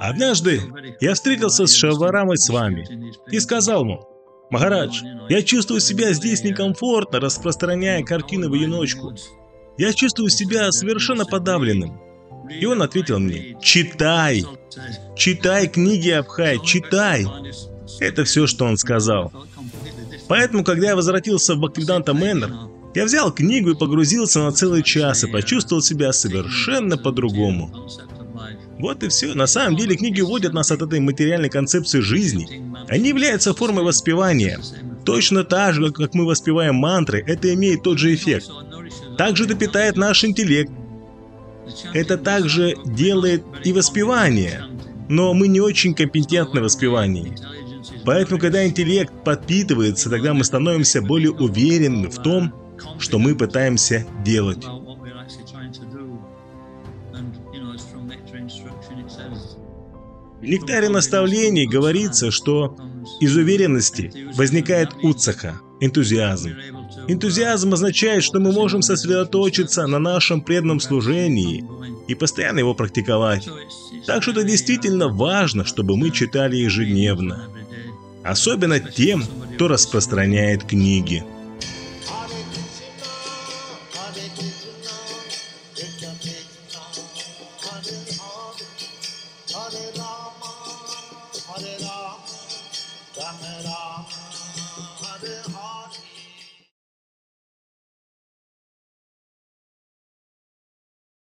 Однажды я встретился с Шаварамой с вами и сказал ему, «Махарадж, я чувствую себя здесь некомфортно, распространяя картины в одиночку. Я чувствую себя совершенно подавленным». И он ответил мне, «Читай! Читай книги Абхай, читай!» Это все, что он сказал. Поэтому, когда я возвратился в Бхактивиданта Мэннер, я взял книгу и погрузился на целый час и почувствовал себя совершенно по-другому. Вот и все. На самом деле книги уводят нас от этой материальной концепции жизни. Они являются формой воспевания. Точно так же, как мы воспеваем мантры, это имеет тот же эффект. Также это питает наш интеллект. Это также делает и воспевание. Но мы не очень компетентны в воспевании. Поэтому, когда интеллект подпитывается, тогда мы становимся более уверенны в том, что мы пытаемся делать. В нектаре наставлений говорится, что из уверенности возникает уцаха, энтузиазм. Энтузиазм означает, что мы можем сосредоточиться на нашем преданном служении и постоянно его практиковать. Так что это действительно важно, чтобы мы читали ежедневно. Особенно тем, кто распространяет книги. Hare Rama, Hare Rama, Rama Rama.